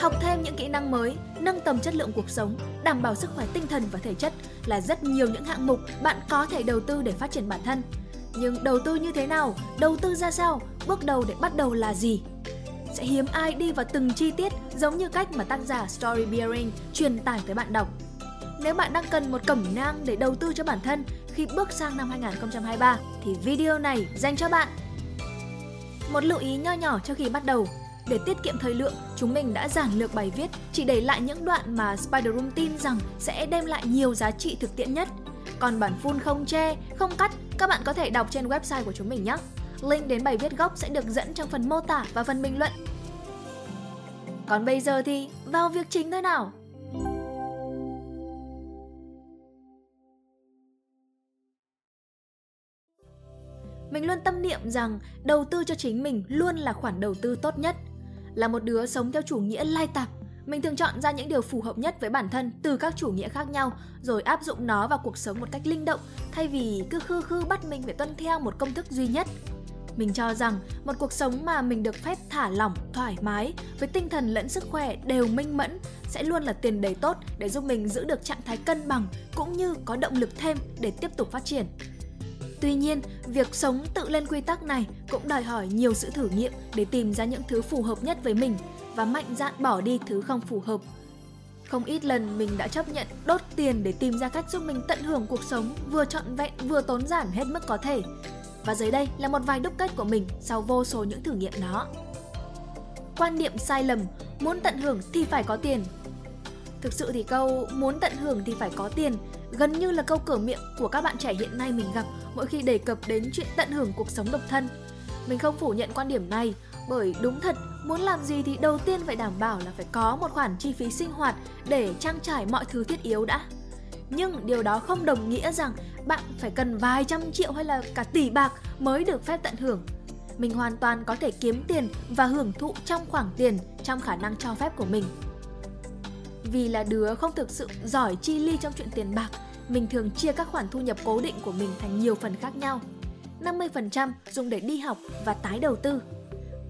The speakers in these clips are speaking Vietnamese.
học thêm những kỹ năng mới, nâng tầm chất lượng cuộc sống, đảm bảo sức khỏe tinh thần và thể chất là rất nhiều những hạng mục bạn có thể đầu tư để phát triển bản thân. Nhưng đầu tư như thế nào? Đầu tư ra sao? Bước đầu để bắt đầu là gì? Sẽ hiếm ai đi vào từng chi tiết giống như cách mà tác giả Story Bearing truyền tải tới bạn đọc. Nếu bạn đang cần một cẩm nang để đầu tư cho bản thân khi bước sang năm 2023 thì video này dành cho bạn. Một lưu ý nho nhỏ trước khi bắt đầu. Để tiết kiệm thời lượng, chúng mình đã giản lược bài viết, chỉ để lại những đoạn mà Spider Room tin rằng sẽ đem lại nhiều giá trị thực tiễn nhất. Còn bản full không che, không cắt, các bạn có thể đọc trên website của chúng mình nhé. Link đến bài viết gốc sẽ được dẫn trong phần mô tả và phần bình luận. Còn bây giờ thì vào việc chính thôi nào. Mình luôn tâm niệm rằng đầu tư cho chính mình luôn là khoản đầu tư tốt nhất. Là một đứa sống theo chủ nghĩa lai tạp, mình thường chọn ra những điều phù hợp nhất với bản thân từ các chủ nghĩa khác nhau rồi áp dụng nó vào cuộc sống một cách linh động thay vì cứ khư khư bắt mình phải tuân theo một công thức duy nhất. Mình cho rằng một cuộc sống mà mình được phép thả lỏng, thoải mái với tinh thần lẫn sức khỏe đều minh mẫn sẽ luôn là tiền đề tốt để giúp mình giữ được trạng thái cân bằng cũng như có động lực thêm để tiếp tục phát triển. Tuy nhiên, việc sống tự lên quy tắc này cũng đòi hỏi nhiều sự thử nghiệm để tìm ra những thứ phù hợp nhất với mình và mạnh dạn bỏ đi thứ không phù hợp. Không ít lần mình đã chấp nhận đốt tiền để tìm ra cách giúp mình tận hưởng cuộc sống vừa trọn vẹn vừa tốn giảm hết mức có thể. Và dưới đây là một vài đúc kết của mình sau vô số những thử nghiệm đó. Quan niệm sai lầm, muốn tận hưởng thì phải có tiền. Thực sự thì câu muốn tận hưởng thì phải có tiền gần như là câu cửa miệng của các bạn trẻ hiện nay mình gặp mỗi khi đề cập đến chuyện tận hưởng cuộc sống độc thân. Mình không phủ nhận quan điểm này bởi đúng thật muốn làm gì thì đầu tiên phải đảm bảo là phải có một khoản chi phí sinh hoạt để trang trải mọi thứ thiết yếu đã. Nhưng điều đó không đồng nghĩa rằng bạn phải cần vài trăm triệu hay là cả tỷ bạc mới được phép tận hưởng. Mình hoàn toàn có thể kiếm tiền và hưởng thụ trong khoảng tiền trong khả năng cho phép của mình. Vì là đứa không thực sự giỏi chi ly trong chuyện tiền bạc, mình thường chia các khoản thu nhập cố định của mình thành nhiều phần khác nhau. 50% dùng để đi học và tái đầu tư.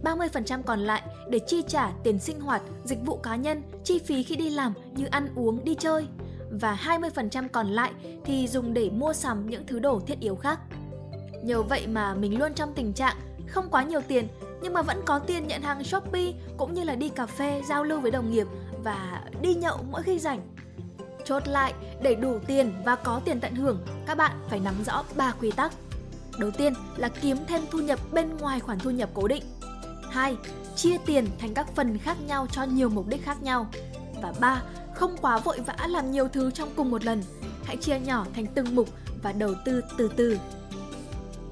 30% còn lại để chi trả tiền sinh hoạt, dịch vụ cá nhân, chi phí khi đi làm như ăn uống, đi chơi. Và 20% còn lại thì dùng để mua sắm những thứ đồ thiết yếu khác. Nhờ vậy mà mình luôn trong tình trạng không quá nhiều tiền nhưng mà vẫn có tiền nhận hàng Shopee cũng như là đi cà phê giao lưu với đồng nghiệp và đi nhậu mỗi khi rảnh. Chốt lại, để đủ tiền và có tiền tận hưởng, các bạn phải nắm rõ 3 quy tắc. Đầu tiên là kiếm thêm thu nhập bên ngoài khoản thu nhập cố định. 2. Chia tiền thành các phần khác nhau cho nhiều mục đích khác nhau. Và 3. Không quá vội vã làm nhiều thứ trong cùng một lần. Hãy chia nhỏ thành từng mục và đầu tư từ từ.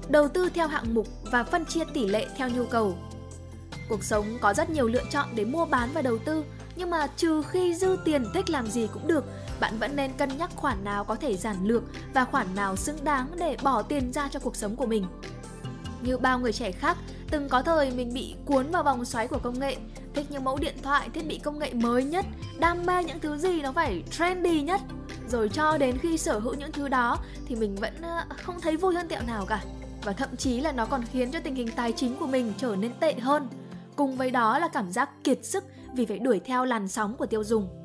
Đầu tư theo hạng mục và phân chia tỷ lệ theo nhu cầu. Cuộc sống có rất nhiều lựa chọn để mua bán và đầu tư, nhưng mà trừ khi dư tiền thích làm gì cũng được, bạn vẫn nên cân nhắc khoản nào có thể giản lược và khoản nào xứng đáng để bỏ tiền ra cho cuộc sống của mình. Như bao người trẻ khác, từng có thời mình bị cuốn vào vòng xoáy của công nghệ, thích những mẫu điện thoại, thiết bị công nghệ mới nhất, đam mê những thứ gì nó phải trendy nhất. Rồi cho đến khi sở hữu những thứ đó thì mình vẫn ờ, không thấy vui hơn tẹo nào cả. Và thậm chí là nó còn khiến cho tình hình tài chính của mình trở nên tệ hơn. Cùng với đó là cảm giác kiệt sức vì phải đuổi theo làn sóng của tiêu dùng.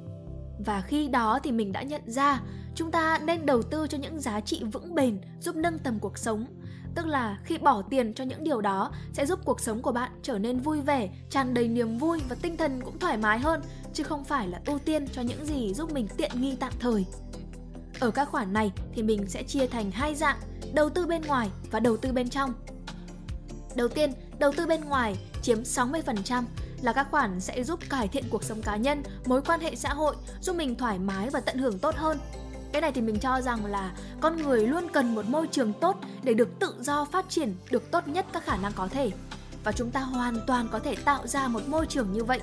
Và khi đó thì mình đã nhận ra chúng ta nên đầu tư cho những giá trị vững bền giúp nâng tầm cuộc sống. Tức là khi bỏ tiền cho những điều đó sẽ giúp cuộc sống của bạn trở nên vui vẻ, tràn đầy niềm vui và tinh thần cũng thoải mái hơn, chứ không phải là ưu tiên cho những gì giúp mình tiện nghi tạm thời. Ở các khoản này thì mình sẽ chia thành hai dạng, đầu tư bên ngoài và đầu tư bên trong. Đầu tiên, đầu tư bên ngoài chiếm 60%, là các khoản sẽ giúp cải thiện cuộc sống cá nhân, mối quan hệ xã hội, giúp mình thoải mái và tận hưởng tốt hơn. Cái này thì mình cho rằng là con người luôn cần một môi trường tốt để được tự do phát triển được tốt nhất các khả năng có thể. Và chúng ta hoàn toàn có thể tạo ra một môi trường như vậy.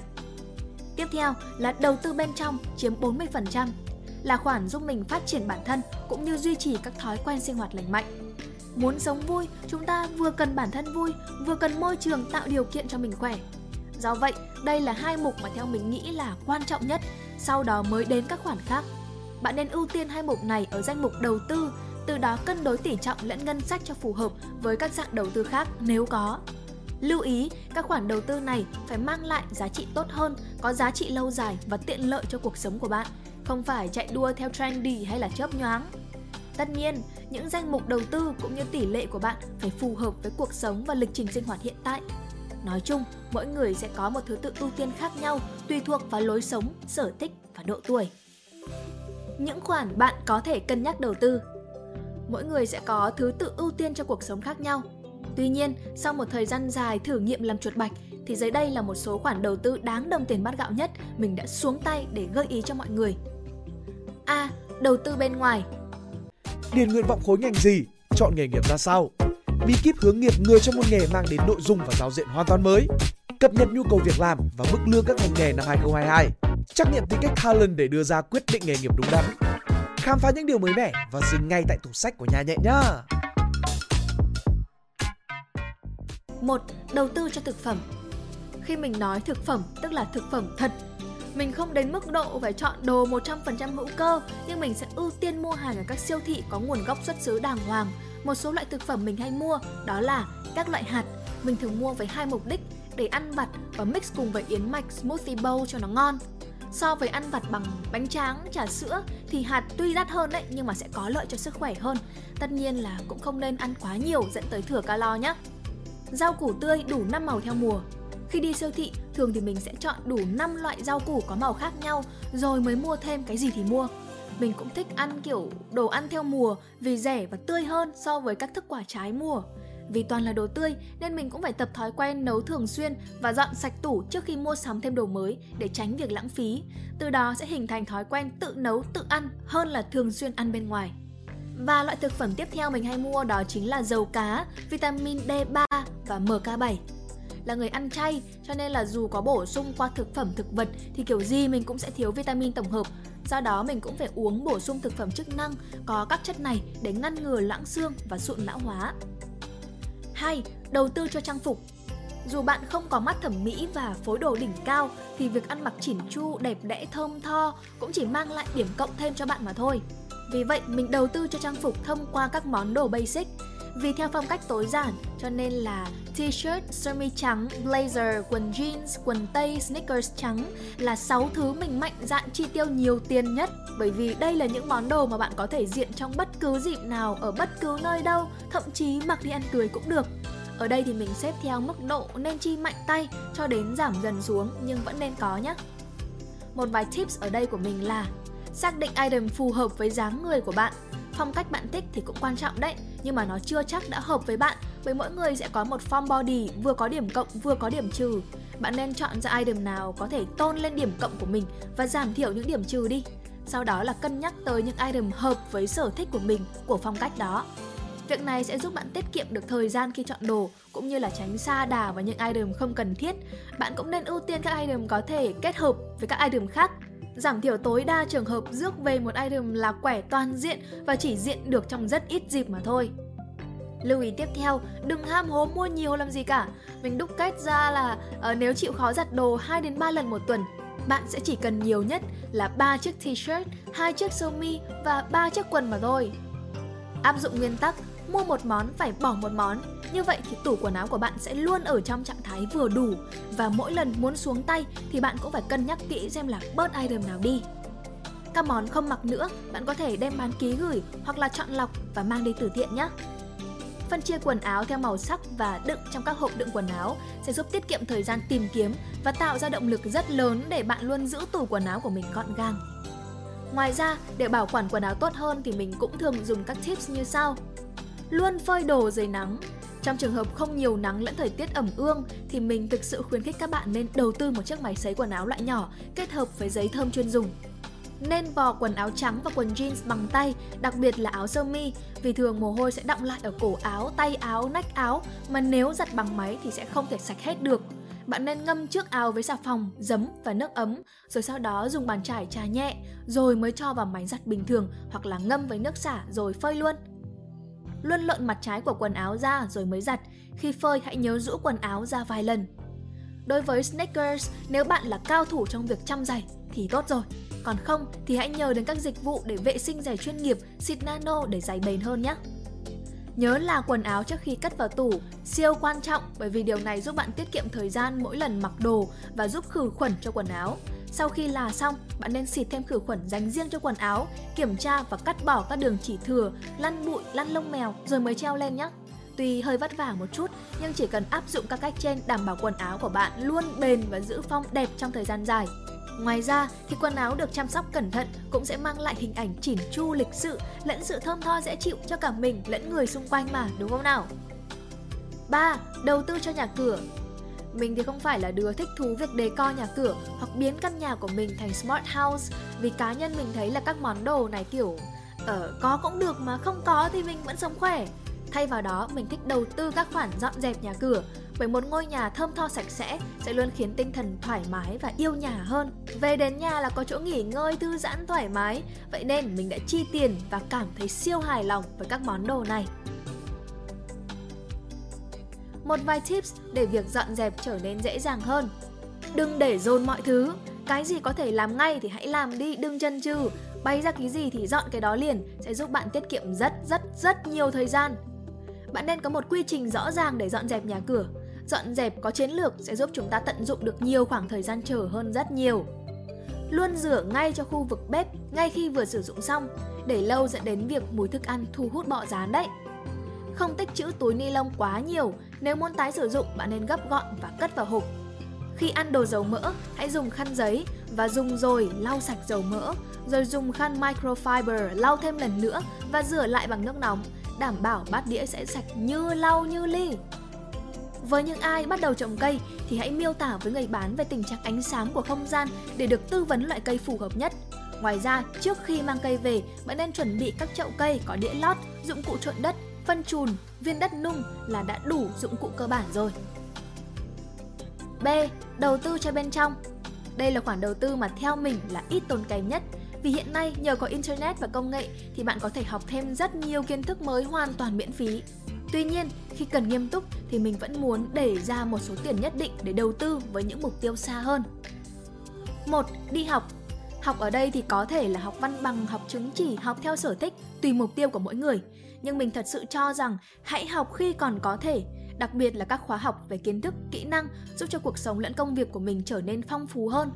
Tiếp theo là đầu tư bên trong chiếm 40%, là khoản giúp mình phát triển bản thân cũng như duy trì các thói quen sinh hoạt lành mạnh. Muốn sống vui, chúng ta vừa cần bản thân vui, vừa cần môi trường tạo điều kiện cho mình khỏe. Do vậy, đây là hai mục mà theo mình nghĩ là quan trọng nhất, sau đó mới đến các khoản khác. Bạn nên ưu tiên hai mục này ở danh mục đầu tư, từ đó cân đối tỷ trọng lẫn ngân sách cho phù hợp với các dạng đầu tư khác nếu có. Lưu ý, các khoản đầu tư này phải mang lại giá trị tốt hơn, có giá trị lâu dài và tiện lợi cho cuộc sống của bạn, không phải chạy đua theo trendy hay là chớp nhoáng. Tất nhiên, những danh mục đầu tư cũng như tỷ lệ của bạn phải phù hợp với cuộc sống và lịch trình sinh hoạt hiện tại. Nói chung, mỗi người sẽ có một thứ tự ưu tiên khác nhau tùy thuộc vào lối sống, sở thích và độ tuổi. Những khoản bạn có thể cân nhắc đầu tư Mỗi người sẽ có thứ tự ưu tiên cho cuộc sống khác nhau. Tuy nhiên, sau một thời gian dài thử nghiệm làm chuột bạch thì dưới đây là một số khoản đầu tư đáng đồng tiền bát gạo nhất mình đã xuống tay để gợi ý cho mọi người. A. Đầu tư bên ngoài Điền nguyện vọng khối ngành gì? Chọn nghề nghiệp ra sao? Bí kíp hướng nghiệp người trong một nghề mang đến nội dung và giao diện hoàn toàn mới. Cập nhật nhu cầu việc làm và mức lương các ngành nghề năm 2022. Trắc nghiệm tính cách talent để đưa ra quyết định nghề nghiệp đúng đắn. Khám phá những điều mới mẻ và dừng ngay tại tủ sách của nhà nhẹ nhá. một Đầu tư cho thực phẩm Khi mình nói thực phẩm tức là thực phẩm thật mình không đến mức độ phải chọn đồ 100% hữu cơ, nhưng mình sẽ ưu tiên mua hàng ở các siêu thị có nguồn gốc xuất xứ đàng hoàng. Một số loại thực phẩm mình hay mua đó là các loại hạt. Mình thường mua với hai mục đích để ăn vặt và mix cùng với yến mạch smoothie bowl cho nó ngon. So với ăn vặt bằng bánh tráng, trà sữa thì hạt tuy đắt hơn đấy nhưng mà sẽ có lợi cho sức khỏe hơn. Tất nhiên là cũng không nên ăn quá nhiều dẫn tới thừa calo nhé. Rau củ tươi đủ 5 màu theo mùa, khi đi siêu thị, thường thì mình sẽ chọn đủ 5 loại rau củ có màu khác nhau rồi mới mua thêm cái gì thì mua. Mình cũng thích ăn kiểu đồ ăn theo mùa vì rẻ và tươi hơn so với các thức quả trái mùa. Vì toàn là đồ tươi nên mình cũng phải tập thói quen nấu thường xuyên và dọn sạch tủ trước khi mua sắm thêm đồ mới để tránh việc lãng phí. Từ đó sẽ hình thành thói quen tự nấu, tự ăn hơn là thường xuyên ăn bên ngoài. Và loại thực phẩm tiếp theo mình hay mua đó chính là dầu cá, vitamin D3 và MK7 là người ăn chay cho nên là dù có bổ sung qua thực phẩm thực vật thì kiểu gì mình cũng sẽ thiếu vitamin tổng hợp do đó mình cũng phải uống bổ sung thực phẩm chức năng có các chất này để ngăn ngừa loãng xương và sụn lão hóa 2. Đầu tư cho trang phục dù bạn không có mắt thẩm mỹ và phối đồ đỉnh cao thì việc ăn mặc chỉn chu, đẹp đẽ, thơm tho cũng chỉ mang lại điểm cộng thêm cho bạn mà thôi. Vì vậy, mình đầu tư cho trang phục thông qua các món đồ basic vì theo phong cách tối giản cho nên là t-shirt, sơ mi trắng, blazer, quần jeans, quần tây, sneakers trắng là 6 thứ mình mạnh dạn chi tiêu nhiều tiền nhất bởi vì đây là những món đồ mà bạn có thể diện trong bất cứ dịp nào ở bất cứ nơi đâu, thậm chí mặc đi ăn cưới cũng được. Ở đây thì mình xếp theo mức độ nên chi mạnh tay cho đến giảm dần xuống nhưng vẫn nên có nhé. Một vài tips ở đây của mình là xác định item phù hợp với dáng người của bạn phong cách bạn thích thì cũng quan trọng đấy nhưng mà nó chưa chắc đã hợp với bạn, bởi mỗi người sẽ có một form body vừa có điểm cộng, vừa có điểm trừ. Bạn nên chọn ra item nào có thể tôn lên điểm cộng của mình và giảm thiểu những điểm trừ đi. Sau đó là cân nhắc tới những item hợp với sở thích của mình, của phong cách đó. Việc này sẽ giúp bạn tiết kiệm được thời gian khi chọn đồ, cũng như là tránh xa đà vào những item không cần thiết. Bạn cũng nên ưu tiên các item có thể kết hợp với các item khác giảm thiểu tối đa trường hợp rước về một item là quẻ toàn diện và chỉ diện được trong rất ít dịp mà thôi. Lưu ý tiếp theo, đừng ham hố mua nhiều làm gì cả. Mình đúc kết ra là uh, nếu chịu khó giặt đồ 2 đến 3 lần một tuần, bạn sẽ chỉ cần nhiều nhất là 3 chiếc t-shirt, 2 chiếc sơ mi và 3 chiếc quần mà thôi. Áp dụng nguyên tắc mua một món phải bỏ một món. Như vậy thì tủ quần áo của bạn sẽ luôn ở trong trạng thái vừa đủ và mỗi lần muốn xuống tay thì bạn cũng phải cân nhắc kỹ xem là bớt item nào đi. Các món không mặc nữa, bạn có thể đem bán ký gửi hoặc là chọn lọc và mang đi từ thiện nhé. Phân chia quần áo theo màu sắc và đựng trong các hộp đựng quần áo sẽ giúp tiết kiệm thời gian tìm kiếm và tạo ra động lực rất lớn để bạn luôn giữ tủ quần áo của mình gọn gàng. Ngoài ra, để bảo quản quần áo tốt hơn thì mình cũng thường dùng các tips như sau luôn phơi đồ dưới nắng. Trong trường hợp không nhiều nắng lẫn thời tiết ẩm ương thì mình thực sự khuyến khích các bạn nên đầu tư một chiếc máy sấy quần áo loại nhỏ kết hợp với giấy thơm chuyên dùng. Nên vò quần áo trắng và quần jeans bằng tay, đặc biệt là áo sơ mi vì thường mồ hôi sẽ đọng lại ở cổ áo, tay áo, nách áo mà nếu giặt bằng máy thì sẽ không thể sạch hết được. Bạn nên ngâm trước áo với xà phòng, giấm và nước ấm, rồi sau đó dùng bàn chải trà nhẹ, rồi mới cho vào máy giặt bình thường hoặc là ngâm với nước xả rồi phơi luôn luôn lợn mặt trái của quần áo ra rồi mới giặt. Khi phơi hãy nhớ rũ quần áo ra vài lần. Đối với sneakers, nếu bạn là cao thủ trong việc chăm giày thì tốt rồi. Còn không thì hãy nhờ đến các dịch vụ để vệ sinh giày chuyên nghiệp, xịt nano để giày bền hơn nhé. Nhớ là quần áo trước khi cất vào tủ siêu quan trọng bởi vì điều này giúp bạn tiết kiệm thời gian mỗi lần mặc đồ và giúp khử khuẩn cho quần áo. Sau khi là xong, bạn nên xịt thêm khử khuẩn dành riêng cho quần áo, kiểm tra và cắt bỏ các đường chỉ thừa, lăn bụi, lăn lông mèo rồi mới treo lên nhé. Tuy hơi vất vả một chút, nhưng chỉ cần áp dụng các cách trên đảm bảo quần áo của bạn luôn bền và giữ phong đẹp trong thời gian dài. Ngoài ra thì quần áo được chăm sóc cẩn thận cũng sẽ mang lại hình ảnh chỉn chu lịch sự lẫn sự thơm tho dễ chịu cho cả mình lẫn người xung quanh mà đúng không nào? 3. Đầu tư cho nhà cửa mình thì không phải là đứa thích thú việc đề co nhà cửa hoặc biến căn nhà của mình thành smart house vì cá nhân mình thấy là các món đồ này kiểu ở uh, có cũng được mà không có thì mình vẫn sống khỏe. Thay vào đó, mình thích đầu tư các khoản dọn dẹp nhà cửa bởi một ngôi nhà thơm tho sạch sẽ sẽ luôn khiến tinh thần thoải mái và yêu nhà hơn. Về đến nhà là có chỗ nghỉ ngơi thư giãn thoải mái, vậy nên mình đã chi tiền và cảm thấy siêu hài lòng với các món đồ này. Một vài tips để việc dọn dẹp trở nên dễ dàng hơn. Đừng để dồn mọi thứ, cái gì có thể làm ngay thì hãy làm đi, đừng chân chừ. Bay ra cái gì thì dọn cái đó liền sẽ giúp bạn tiết kiệm rất rất rất nhiều thời gian. Bạn nên có một quy trình rõ ràng để dọn dẹp nhà cửa. Dọn dẹp có chiến lược sẽ giúp chúng ta tận dụng được nhiều khoảng thời gian chờ hơn rất nhiều. Luôn rửa ngay cho khu vực bếp ngay khi vừa sử dụng xong, để lâu dẫn đến việc mùi thức ăn thu hút bọ rán đấy. Không tích trữ túi ni lông quá nhiều, nếu muốn tái sử dụng bạn nên gấp gọn và cất vào hộp. Khi ăn đồ dầu mỡ, hãy dùng khăn giấy và dùng rồi lau sạch dầu mỡ, rồi dùng khăn microfiber lau thêm lần nữa và rửa lại bằng nước nóng, đảm bảo bát đĩa sẽ sạch như lau như ly. Với những ai bắt đầu trồng cây thì hãy miêu tả với người bán về tình trạng ánh sáng của không gian để được tư vấn loại cây phù hợp nhất. Ngoài ra, trước khi mang cây về, bạn nên chuẩn bị các chậu cây có đĩa lót, dụng cụ trộn đất, phân chùn, viên đất nung là đã đủ dụng cụ cơ bản rồi. B. Đầu tư cho bên trong Đây là khoản đầu tư mà theo mình là ít tốn kém nhất vì hiện nay nhờ có internet và công nghệ thì bạn có thể học thêm rất nhiều kiến thức mới hoàn toàn miễn phí. Tuy nhiên, khi cần nghiêm túc thì mình vẫn muốn để ra một số tiền nhất định để đầu tư với những mục tiêu xa hơn. 1. Đi học Học ở đây thì có thể là học văn bằng, học chứng chỉ, học theo sở thích, tùy mục tiêu của mỗi người. Nhưng mình thật sự cho rằng hãy học khi còn có thể, đặc biệt là các khóa học về kiến thức, kỹ năng giúp cho cuộc sống lẫn công việc của mình trở nên phong phú hơn.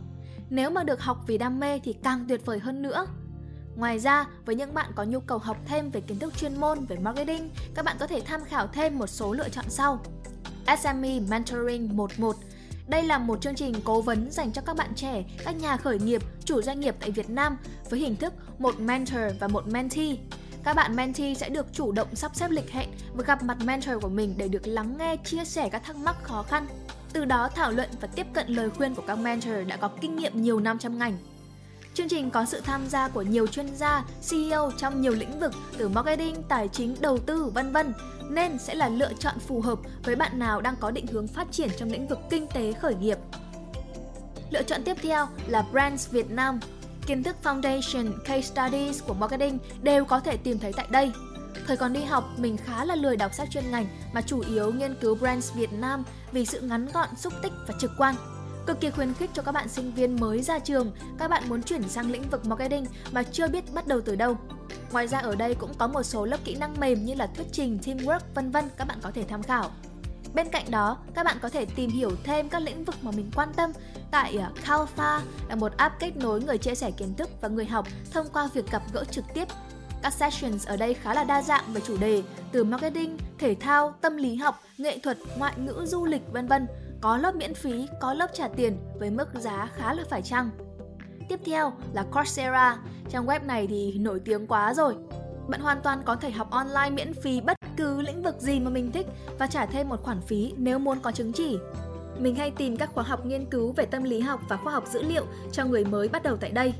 Nếu mà được học vì đam mê thì càng tuyệt vời hơn nữa. Ngoài ra, với những bạn có nhu cầu học thêm về kiến thức chuyên môn về marketing, các bạn có thể tham khảo thêm một số lựa chọn sau. SME Mentoring 11 đây là một chương trình cố vấn dành cho các bạn trẻ, các nhà khởi nghiệp, chủ doanh nghiệp tại Việt Nam với hình thức một mentor và một mentee. Các bạn mentee sẽ được chủ động sắp xếp lịch hẹn và gặp mặt mentor của mình để được lắng nghe, chia sẻ các thắc mắc khó khăn. Từ đó thảo luận và tiếp cận lời khuyên của các mentor đã có kinh nghiệm nhiều năm trong ngành. Chương trình có sự tham gia của nhiều chuyên gia, CEO trong nhiều lĩnh vực từ marketing, tài chính, đầu tư, vân vân, nên sẽ là lựa chọn phù hợp với bạn nào đang có định hướng phát triển trong lĩnh vực kinh tế khởi nghiệp. Lựa chọn tiếp theo là Brands Việt Nam. Kiến thức Foundation, Case Studies của marketing đều có thể tìm thấy tại đây. Thời còn đi học, mình khá là lười đọc sách chuyên ngành mà chủ yếu nghiên cứu Brands Việt Nam vì sự ngắn gọn, xúc tích và trực quan. Cực kỳ khuyến khích cho các bạn sinh viên mới ra trường, các bạn muốn chuyển sang lĩnh vực marketing mà chưa biết bắt đầu từ đâu. Ngoài ra ở đây cũng có một số lớp kỹ năng mềm như là thuyết trình, teamwork, vân vân các bạn có thể tham khảo. Bên cạnh đó, các bạn có thể tìm hiểu thêm các lĩnh vực mà mình quan tâm tại uh, Calpha là một app kết nối người chia sẻ kiến thức và người học thông qua việc gặp gỡ trực tiếp. Các sessions ở đây khá là đa dạng về chủ đề từ marketing, thể thao, tâm lý học, nghệ thuật, ngoại ngữ, du lịch vân vân có lớp miễn phí, có lớp trả tiền với mức giá khá là phải chăng. Tiếp theo là Coursera, trang web này thì nổi tiếng quá rồi. Bạn hoàn toàn có thể học online miễn phí bất cứ lĩnh vực gì mà mình thích và trả thêm một khoản phí nếu muốn có chứng chỉ. Mình hay tìm các khóa học nghiên cứu về tâm lý học và khoa học dữ liệu cho người mới bắt đầu tại đây.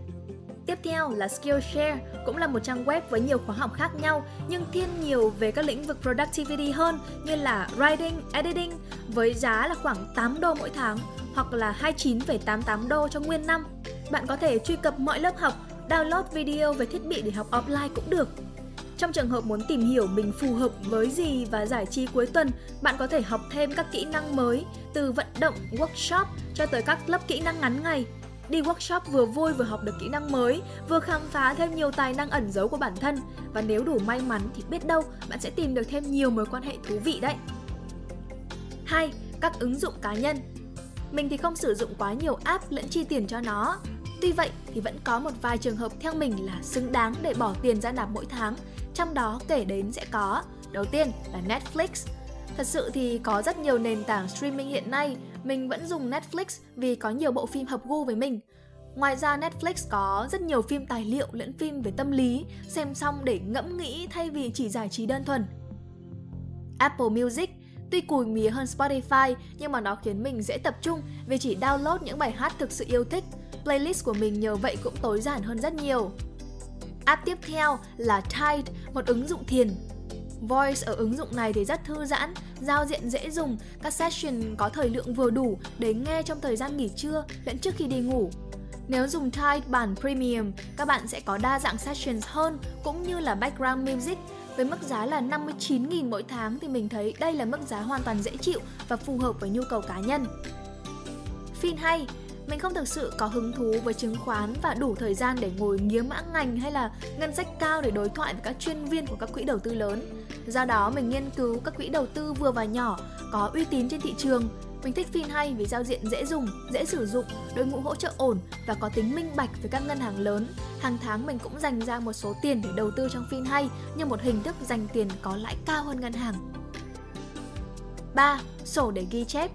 Tiếp theo là Skillshare, cũng là một trang web với nhiều khóa học khác nhau nhưng thiên nhiều về các lĩnh vực productivity hơn như là writing, editing với giá là khoảng 8 đô mỗi tháng hoặc là 29,88 đô cho nguyên năm. Bạn có thể truy cập mọi lớp học, download video về thiết bị để học offline cũng được. Trong trường hợp muốn tìm hiểu mình phù hợp với gì và giải trí cuối tuần, bạn có thể học thêm các kỹ năng mới từ vận động, workshop cho tới các lớp kỹ năng ngắn ngày Đi workshop vừa vui vừa học được kỹ năng mới, vừa khám phá thêm nhiều tài năng ẩn giấu của bản thân và nếu đủ may mắn thì biết đâu bạn sẽ tìm được thêm nhiều mối quan hệ thú vị đấy. 2. Các ứng dụng cá nhân Mình thì không sử dụng quá nhiều app lẫn chi tiền cho nó. Tuy vậy thì vẫn có một vài trường hợp theo mình là xứng đáng để bỏ tiền ra nạp mỗi tháng, trong đó kể đến sẽ có Đầu tiên là Netflix. Thật sự thì có rất nhiều nền tảng streaming hiện nay, mình vẫn dùng Netflix vì có nhiều bộ phim hợp gu với mình. Ngoài ra Netflix có rất nhiều phim tài liệu lẫn phim về tâm lý, xem xong để ngẫm nghĩ thay vì chỉ giải trí đơn thuần. Apple Music Tuy cùi mía hơn Spotify nhưng mà nó khiến mình dễ tập trung vì chỉ download những bài hát thực sự yêu thích. Playlist của mình nhờ vậy cũng tối giản hơn rất nhiều. App tiếp theo là Tide, một ứng dụng thiền. Voice ở ứng dụng này thì rất thư giãn, giao diện dễ dùng, các session có thời lượng vừa đủ để nghe trong thời gian nghỉ trưa lẫn trước khi đi ngủ. Nếu dùng Tide bản Premium, các bạn sẽ có đa dạng sessions hơn cũng như là background music với mức giá là 59.000 mỗi tháng thì mình thấy đây là mức giá hoàn toàn dễ chịu và phù hợp với nhu cầu cá nhân. phim hay, mình không thực sự có hứng thú với chứng khoán và đủ thời gian để ngồi nghiếm mã ngành hay là ngân sách cao để đối thoại với các chuyên viên của các quỹ đầu tư lớn. Do đó mình nghiên cứu các quỹ đầu tư vừa và nhỏ có uy tín trên thị trường. Mình thích phim hay vì giao diện dễ dùng, dễ sử dụng, đội ngũ hỗ trợ ổn và có tính minh bạch với các ngân hàng lớn. Hàng tháng mình cũng dành ra một số tiền để đầu tư trong phim hay như một hình thức dành tiền có lãi cao hơn ngân hàng. 3. Sổ để ghi chép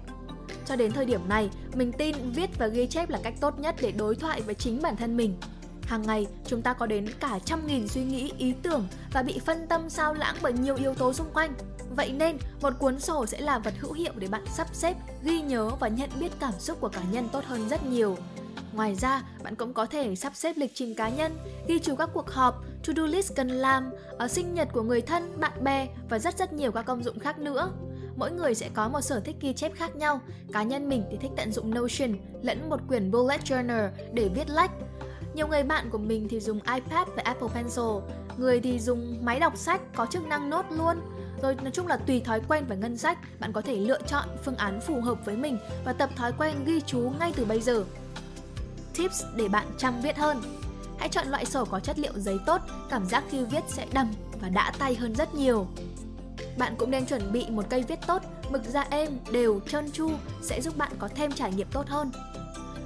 cho đến thời điểm này, mình tin viết và ghi chép là cách tốt nhất để đối thoại với chính bản thân mình. Hàng ngày, chúng ta có đến cả trăm nghìn suy nghĩ, ý tưởng và bị phân tâm sao lãng bởi nhiều yếu tố xung quanh. Vậy nên, một cuốn sổ sẽ là vật hữu hiệu để bạn sắp xếp, ghi nhớ và nhận biết cảm xúc của cá nhân tốt hơn rất nhiều. Ngoài ra, bạn cũng có thể sắp xếp lịch trình cá nhân, ghi chú các cuộc họp, to-do list cần làm, ở sinh nhật của người thân, bạn bè và rất rất nhiều các công dụng khác nữa mỗi người sẽ có một sở thích ghi chép khác nhau. Cá nhân mình thì thích tận dụng Notion lẫn một quyển bullet journal để viết lách. Nhiều người bạn của mình thì dùng iPad và Apple Pencil, người thì dùng máy đọc sách có chức năng nốt luôn. Rồi nói chung là tùy thói quen và ngân sách, bạn có thể lựa chọn phương án phù hợp với mình và tập thói quen ghi chú ngay từ bây giờ. Tips để bạn chăm viết hơn Hãy chọn loại sổ có chất liệu giấy tốt, cảm giác khi viết sẽ đầm và đã tay hơn rất nhiều. Bạn cũng nên chuẩn bị một cây viết tốt, mực da êm, đều, trơn tru sẽ giúp bạn có thêm trải nghiệm tốt hơn.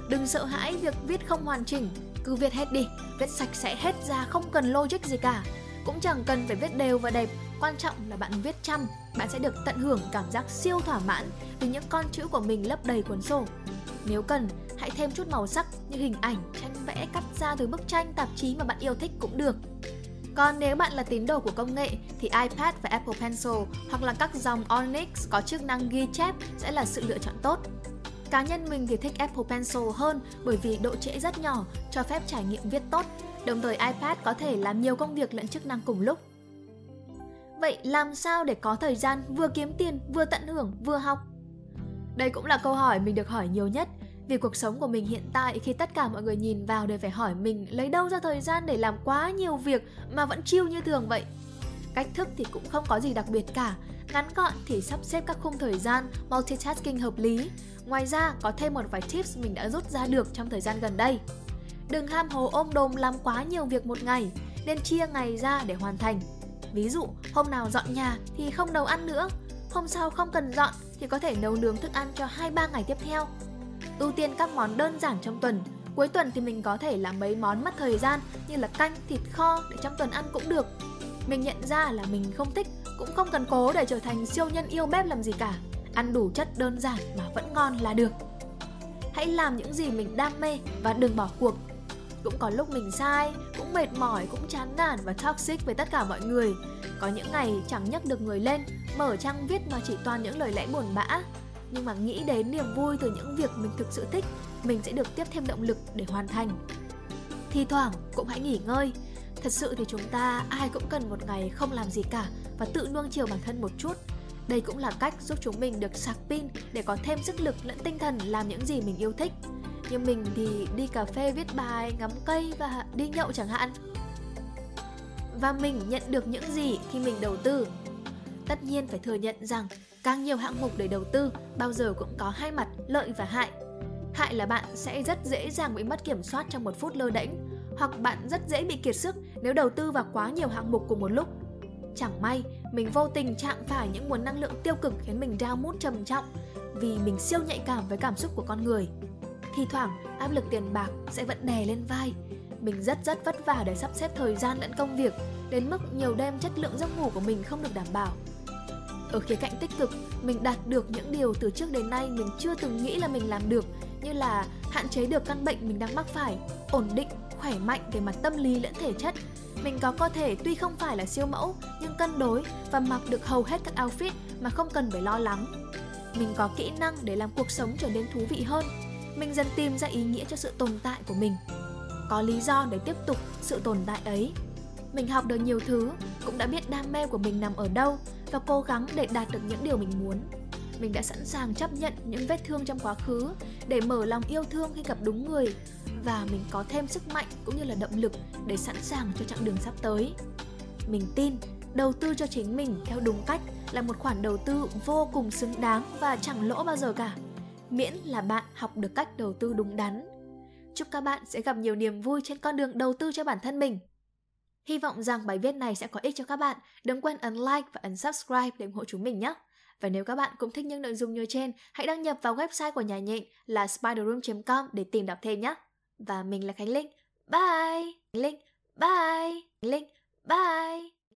Đừng sợ hãi việc viết không hoàn chỉnh, cứ viết hết đi, viết sạch sẽ hết ra không cần logic gì cả. Cũng chẳng cần phải viết đều và đẹp, quan trọng là bạn viết chăm, bạn sẽ được tận hưởng cảm giác siêu thỏa mãn vì những con chữ của mình lấp đầy cuốn sổ. Nếu cần, hãy thêm chút màu sắc như hình ảnh, tranh vẽ cắt ra từ bức tranh, tạp chí mà bạn yêu thích cũng được. Còn nếu bạn là tín đồ của công nghệ thì iPad và Apple Pencil hoặc là các dòng Onyx có chức năng ghi chép sẽ là sự lựa chọn tốt. Cá nhân mình thì thích Apple Pencil hơn bởi vì độ trễ rất nhỏ, cho phép trải nghiệm viết tốt, đồng thời iPad có thể làm nhiều công việc lẫn chức năng cùng lúc. Vậy làm sao để có thời gian vừa kiếm tiền, vừa tận hưởng, vừa học? Đây cũng là câu hỏi mình được hỏi nhiều nhất vì cuộc sống của mình hiện tại khi tất cả mọi người nhìn vào đều phải hỏi mình lấy đâu ra thời gian để làm quá nhiều việc mà vẫn chiêu như thường vậy. Cách thức thì cũng không có gì đặc biệt cả, ngắn gọn thì sắp xếp các khung thời gian multitasking hợp lý. Ngoài ra có thêm một vài tips mình đã rút ra được trong thời gian gần đây. Đừng ham hồ ôm đồm làm quá nhiều việc một ngày, nên chia ngày ra để hoàn thành. Ví dụ, hôm nào dọn nhà thì không nấu ăn nữa, hôm sau không cần dọn thì có thể nấu nướng thức ăn cho 2-3 ngày tiếp theo ưu tiên các món đơn giản trong tuần. Cuối tuần thì mình có thể làm mấy món mất thời gian như là canh, thịt kho để trong tuần ăn cũng được. Mình nhận ra là mình không thích, cũng không cần cố để trở thành siêu nhân yêu bếp làm gì cả. Ăn đủ chất đơn giản mà vẫn ngon là được. Hãy làm những gì mình đam mê và đừng bỏ cuộc. Cũng có lúc mình sai, cũng mệt mỏi, cũng chán nản và toxic với tất cả mọi người. Có những ngày chẳng nhấc được người lên, mở trang viết mà chỉ toàn những lời lẽ buồn bã nhưng mà nghĩ đến niềm vui từ những việc mình thực sự thích, mình sẽ được tiếp thêm động lực để hoàn thành. Thì thoảng cũng hãy nghỉ ngơi. Thật sự thì chúng ta ai cũng cần một ngày không làm gì cả và tự nuông chiều bản thân một chút. Đây cũng là cách giúp chúng mình được sạc pin để có thêm sức lực lẫn tinh thần làm những gì mình yêu thích. Như mình thì đi cà phê, viết bài, ngắm cây và đi nhậu chẳng hạn. Và mình nhận được những gì khi mình đầu tư. Tất nhiên phải thừa nhận rằng càng nhiều hạng mục để đầu tư bao giờ cũng có hai mặt lợi và hại Hại là bạn sẽ rất dễ dàng bị mất kiểm soát trong một phút lơ đễnh hoặc bạn rất dễ bị kiệt sức nếu đầu tư vào quá nhiều hạng mục cùng một lúc. Chẳng may, mình vô tình chạm phải những nguồn năng lượng tiêu cực khiến mình down mood trầm trọng vì mình siêu nhạy cảm với cảm xúc của con người. Thì thoảng, áp lực tiền bạc sẽ vẫn đè lên vai. Mình rất rất vất vả để sắp xếp thời gian lẫn công việc, đến mức nhiều đêm chất lượng giấc ngủ của mình không được đảm bảo. Ở khía cạnh tích cực, mình đạt được những điều từ trước đến nay mình chưa từng nghĩ là mình làm được như là hạn chế được căn bệnh mình đang mắc phải, ổn định, khỏe mạnh về mặt tâm lý lẫn thể chất. Mình có cơ thể tuy không phải là siêu mẫu nhưng cân đối và mặc được hầu hết các outfit mà không cần phải lo lắng. Mình có kỹ năng để làm cuộc sống trở nên thú vị hơn. Mình dần tìm ra ý nghĩa cho sự tồn tại của mình. Có lý do để tiếp tục sự tồn tại ấy. Mình học được nhiều thứ, cũng đã biết đam mê của mình nằm ở đâu và cố gắng để đạt được những điều mình muốn. Mình đã sẵn sàng chấp nhận những vết thương trong quá khứ để mở lòng yêu thương khi gặp đúng người và mình có thêm sức mạnh cũng như là động lực để sẵn sàng cho chặng đường sắp tới. Mình tin đầu tư cho chính mình theo đúng cách là một khoản đầu tư vô cùng xứng đáng và chẳng lỗ bao giờ cả miễn là bạn học được cách đầu tư đúng đắn. Chúc các bạn sẽ gặp nhiều niềm vui trên con đường đầu tư cho bản thân mình. Hy vọng rằng bài viết này sẽ có ích cho các bạn. Đừng quên ấn like và ấn subscribe để ủng hộ chúng mình nhé. Và nếu các bạn cũng thích những nội dung như trên, hãy đăng nhập vào website của nhà nhịn là spiderroom.com để tìm đọc thêm nhé. Và mình là Khánh Linh. Bye! Khánh Linh. Bye! Khánh Linh. Bye!